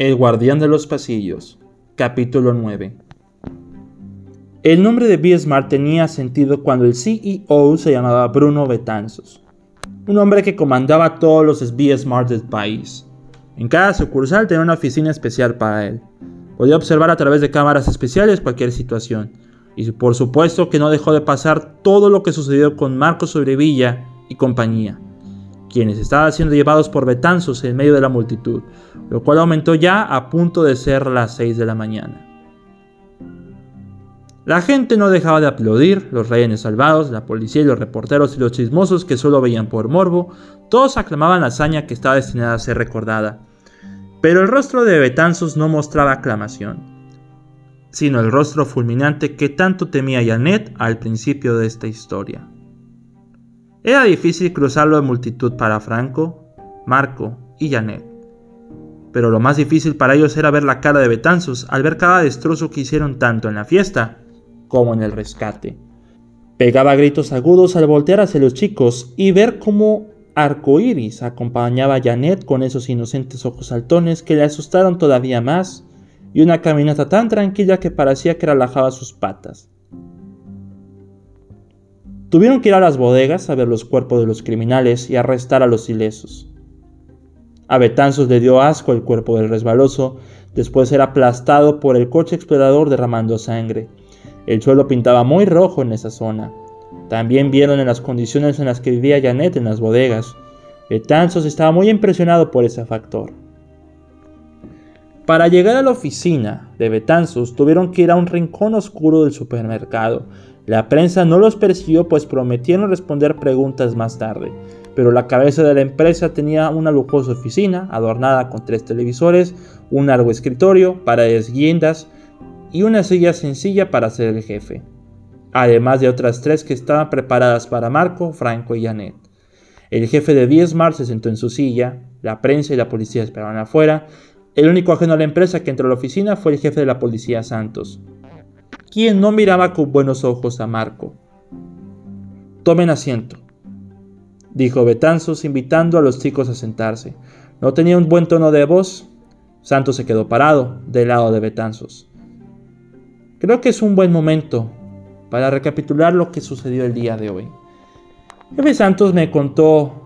El guardián de los pasillos, capítulo 9. El nombre de B-Smart tenía sentido cuando el CEO se llamaba Bruno Betanzos, un hombre que comandaba todos los B-Smart del país. En cada sucursal tenía una oficina especial para él. Podía observar a través de cámaras especiales cualquier situación. Y por supuesto que no dejó de pasar todo lo que sucedió con Marco Sobrevilla y compañía quienes estaban siendo llevados por Betanzos en medio de la multitud, lo cual aumentó ya a punto de ser las 6 de la mañana. La gente no dejaba de aplaudir, los rehenes salvados, la policía y los reporteros y los chismosos que solo veían por morbo, todos aclamaban la hazaña que estaba destinada a ser recordada. Pero el rostro de Betanzos no mostraba aclamación, sino el rostro fulminante que tanto temía Janet al principio de esta historia. Era difícil cruzarlo en multitud para Franco, Marco y Janet. Pero lo más difícil para ellos era ver la cara de Betanzos al ver cada destrozo que hicieron tanto en la fiesta como en el rescate. Pegaba gritos agudos al voltear hacia los chicos y ver cómo Arcoiris acompañaba a Janet con esos inocentes ojos saltones que le asustaron todavía más y una caminata tan tranquila que parecía que relajaba sus patas. Tuvieron que ir a las bodegas a ver los cuerpos de los criminales y arrestar a los ilesos. A Betanzos le dio asco el cuerpo del resbaloso, después de ser aplastado por el coche explorador derramando sangre. El suelo pintaba muy rojo en esa zona. También vieron en las condiciones en las que vivía Janet en las bodegas. Betanzos estaba muy impresionado por ese factor. Para llegar a la oficina de Betanzos tuvieron que ir a un rincón oscuro del supermercado la prensa no los persiguió pues prometieron responder preguntas más tarde, pero la cabeza de la empresa tenía una lujosa oficina adornada con tres televisores, un largo escritorio, paredes guindas y una silla sencilla para ser el jefe, además de otras tres que estaban preparadas para Marco, Franco y Janet. El jefe de Diesmar se sentó en su silla, la prensa y la policía esperaban afuera, el único ajeno a la empresa que entró a la oficina fue el jefe de la policía Santos quien no miraba con buenos ojos a Marco. Tomen asiento, dijo Betanzos invitando a los chicos a sentarse. No tenía un buen tono de voz. Santos se quedó parado del lado de Betanzos. Creo que es un buen momento para recapitular lo que sucedió el día de hoy. Jefe Santos me contó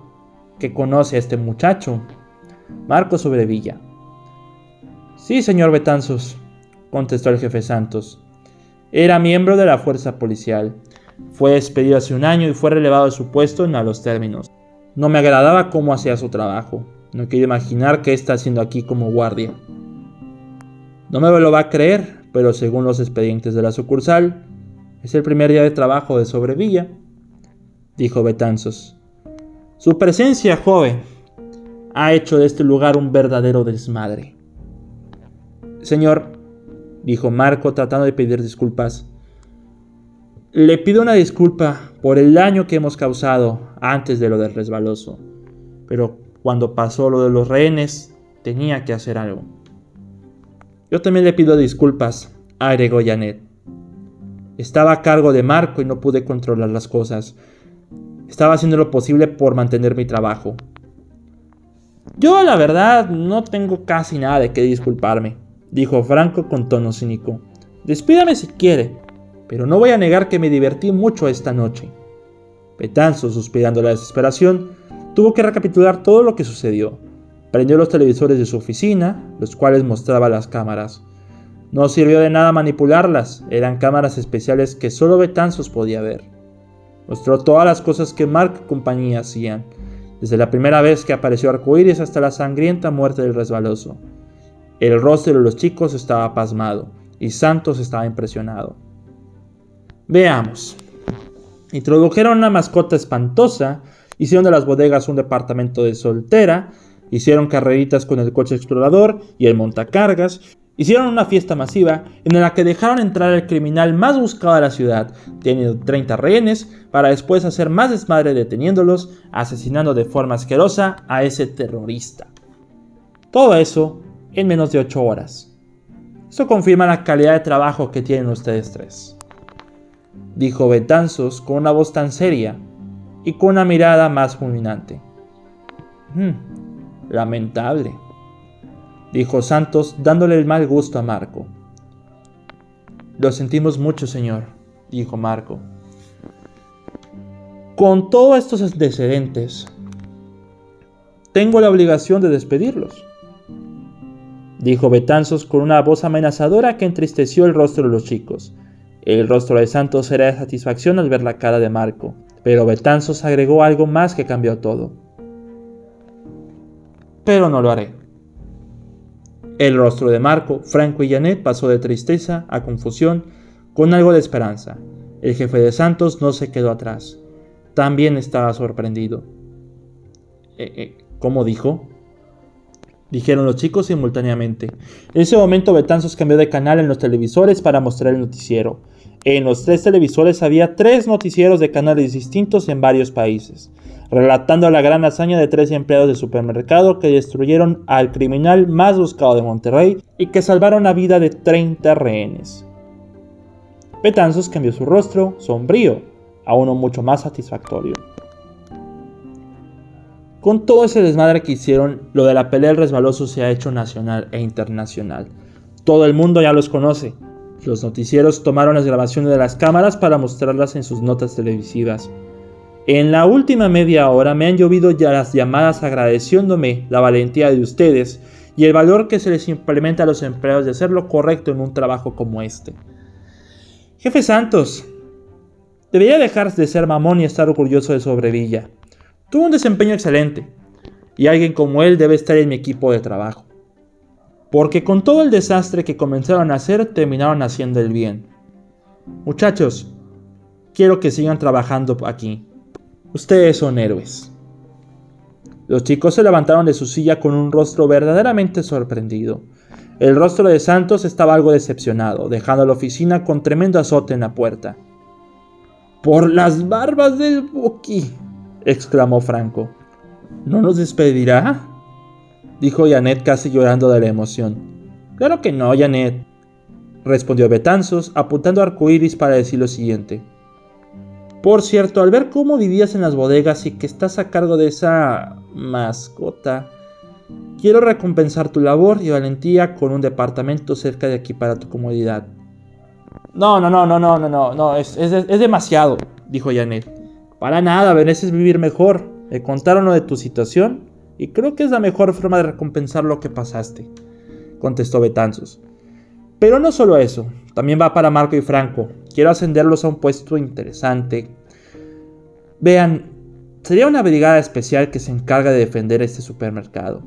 que conoce a este muchacho, Marco Sobrevilla. Sí, señor Betanzos, contestó el jefe Santos. Era miembro de la fuerza policial. Fue despedido hace un año y fue relevado de su puesto en malos términos. No me agradaba cómo hacía su trabajo. No quiero imaginar qué está haciendo aquí como guardia. No me lo va a creer, pero según los expedientes de la sucursal, es el primer día de trabajo de Sobrevilla, dijo Betanzos. Su presencia, joven, ha hecho de este lugar un verdadero desmadre. Señor, dijo Marco tratando de pedir disculpas. Le pido una disculpa por el daño que hemos causado antes de lo del resbaloso, pero cuando pasó lo de los rehenes, tenía que hacer algo. Yo también le pido disculpas, agregó Janet. Estaba a cargo de Marco y no pude controlar las cosas. Estaba haciendo lo posible por mantener mi trabajo. Yo, la verdad, no tengo casi nada de qué disculparme dijo Franco con tono cínico. Despídame si quiere, pero no voy a negar que me divertí mucho esta noche. Petanzo, suspirando la desesperación, tuvo que recapitular todo lo que sucedió. Prendió los televisores de su oficina, los cuales mostraba las cámaras. No sirvió de nada manipularlas, eran cámaras especiales que solo Betanzos podía ver. Mostró todas las cosas que Mark y compañía hacían, desde la primera vez que apareció Arcoíris hasta la sangrienta muerte del resbaloso. El rostro de los chicos estaba pasmado y Santos estaba impresionado. Veamos. Introdujeron una mascota espantosa, hicieron de las bodegas un departamento de soltera, hicieron carreritas con el coche explorador y el montacargas, hicieron una fiesta masiva en la que dejaron entrar al criminal más buscado de la ciudad, teniendo 30 rehenes, para después hacer más desmadre deteniéndolos, asesinando de forma asquerosa a ese terrorista. Todo eso en menos de 8 horas. Esto confirma la calidad de trabajo que tienen ustedes tres. Dijo Betanzos con una voz tan seria y con una mirada más fulminante. Hmm, lamentable. dijo Santos dándole el mal gusto a Marco. Lo sentimos mucho, señor, dijo Marco. Con todos estos antecedentes, tengo la obligación de despedirlos, dijo Betanzos con una voz amenazadora que entristeció el rostro de los chicos. El rostro de Santos era de satisfacción al ver la cara de Marco, pero Betanzos agregó algo más que cambió todo. Pero no lo haré. El rostro de Marco, Franco y Janet pasó de tristeza a confusión con algo de esperanza. El jefe de Santos no se quedó atrás. También estaba sorprendido. Eh, eh, ¿Cómo dijo? dijeron los chicos simultáneamente. En ese momento Betanzos cambió de canal en los televisores para mostrar el noticiero. En los tres televisores había tres noticieros de canales distintos en varios países, relatando la gran hazaña de tres empleados de supermercado que destruyeron al criminal más buscado de Monterrey y que salvaron la vida de 30 rehenes. Betanzos cambió su rostro, sombrío, a uno mucho más satisfactorio. Con todo ese desmadre que hicieron, lo de la pelea del resbaloso se ha hecho nacional e internacional. Todo el mundo ya los conoce. Los noticieros tomaron las grabaciones de las cámaras para mostrarlas en sus notas televisivas. En la última media hora me han llovido ya las llamadas agradeciéndome la valentía de ustedes y el valor que se les implementa a los empleados de hacer lo correcto en un trabajo como este. Jefe Santos, debería dejar de ser mamón y estar orgulloso de Sobrevilla. Tuvo un desempeño excelente y alguien como él debe estar en mi equipo de trabajo. Porque con todo el desastre que comenzaron a hacer, terminaron haciendo el bien. Muchachos, quiero que sigan trabajando aquí. Ustedes son héroes. Los chicos se levantaron de su silla con un rostro verdaderamente sorprendido. El rostro de Santos estaba algo decepcionado, dejando la oficina con tremendo azote en la puerta. Por las barbas del Buki, exclamó Franco. ¿No nos despedirá? Dijo Janet casi llorando de la emoción. Claro que no, Janet, respondió Betanzos, apuntando a arcoíris para decir lo siguiente. Por cierto, al ver cómo vivías en las bodegas y que estás a cargo de esa mascota, quiero recompensar tu labor y valentía con un departamento cerca de aquí para tu comodidad. No, no, no, no, no, no, no, no, es, es, es demasiado, dijo Janet. Para nada, mereces vivir mejor. Me contaron lo de tu situación y creo que es la mejor forma de recompensar lo que pasaste, contestó Betanzos. Pero no solo eso, también va para Marco y Franco. Quiero ascenderlos a un puesto interesante. Vean, sería una brigada especial que se encarga de defender este supermercado.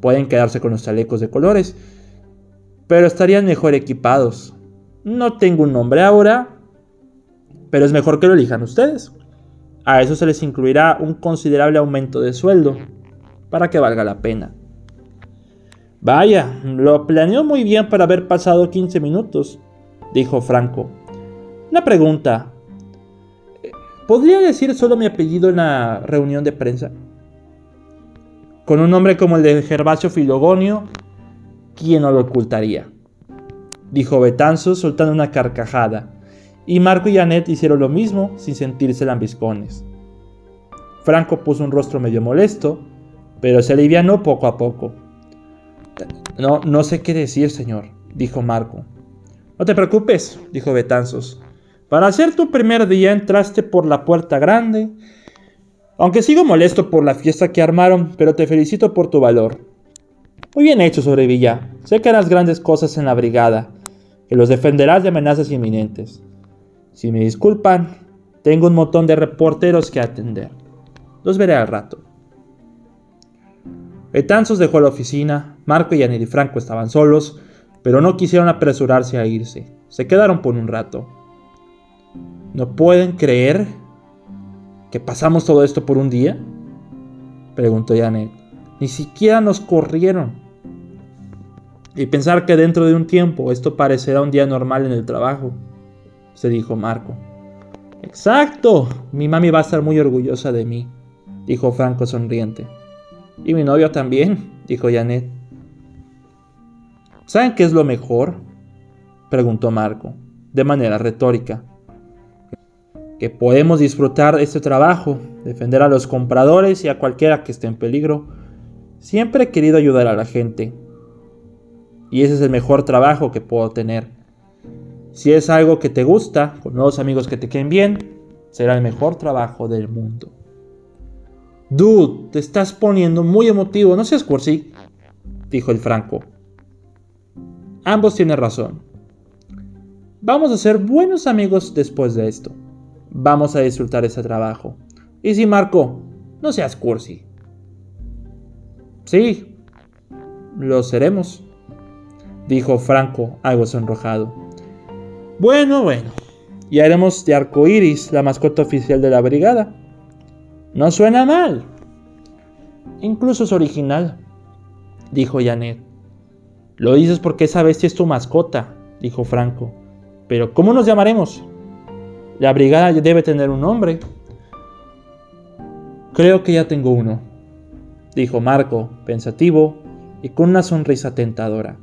Pueden quedarse con los chalecos de colores, pero estarían mejor equipados. No tengo un nombre ahora, pero es mejor que lo elijan ustedes. A eso se les incluirá un considerable aumento de sueldo para que valga la pena. Vaya, lo planeó muy bien para haber pasado 15 minutos, dijo Franco. Una pregunta. ¿Podría decir solo mi apellido en la reunión de prensa? Con un nombre como el de Gervasio Filogonio, ¿quién no lo ocultaría? Dijo Betanzo soltando una carcajada y Marco y Janet hicieron lo mismo sin sentirse lambiscones. Franco puso un rostro medio molesto, pero se alivianó poco a poco. No, no sé qué decir, señor, dijo Marco. No te preocupes, dijo Betanzos. Para hacer tu primer día entraste por la puerta grande. Aunque sigo molesto por la fiesta que armaron, pero te felicito por tu valor. Muy bien hecho, Sobrevilla. Sé que harás grandes cosas en la brigada, que los defenderás de amenazas inminentes. Si me disculpan, tengo un montón de reporteros que atender. Los veré al rato. Betanzos dejó la oficina, Marco y Anel Franco estaban solos, pero no quisieron apresurarse a irse. Se quedaron por un rato. ¿No pueden creer que pasamos todo esto por un día? Preguntó Janet. Ni siquiera nos corrieron. Y pensar que dentro de un tiempo esto parecerá un día normal en el trabajo se dijo Marco. Exacto, mi mami va a estar muy orgullosa de mí, dijo Franco sonriente. Y mi novio también, dijo Janet. ¿Saben qué es lo mejor? preguntó Marco, de manera retórica. Que podemos disfrutar este trabajo, defender a los compradores y a cualquiera que esté en peligro. Siempre he querido ayudar a la gente. y ese es el mejor trabajo que puedo tener. Si es algo que te gusta, con nuevos amigos que te queden bien, será el mejor trabajo del mundo. Dude, te estás poniendo muy emotivo, no seas cursi, dijo el Franco. Ambos tienen razón. Vamos a ser buenos amigos después de esto. Vamos a disfrutar ese trabajo. Y si Marco, no seas cursi. Sí, lo seremos, dijo Franco, algo sonrojado. Bueno, bueno, y haremos de arco iris la mascota oficial de la brigada. No suena mal. Incluso es original, dijo Janet. Lo dices porque esa bestia es tu mascota, dijo Franco. Pero ¿cómo nos llamaremos? La brigada debe tener un nombre. Creo que ya tengo uno, dijo Marco, pensativo y con una sonrisa tentadora.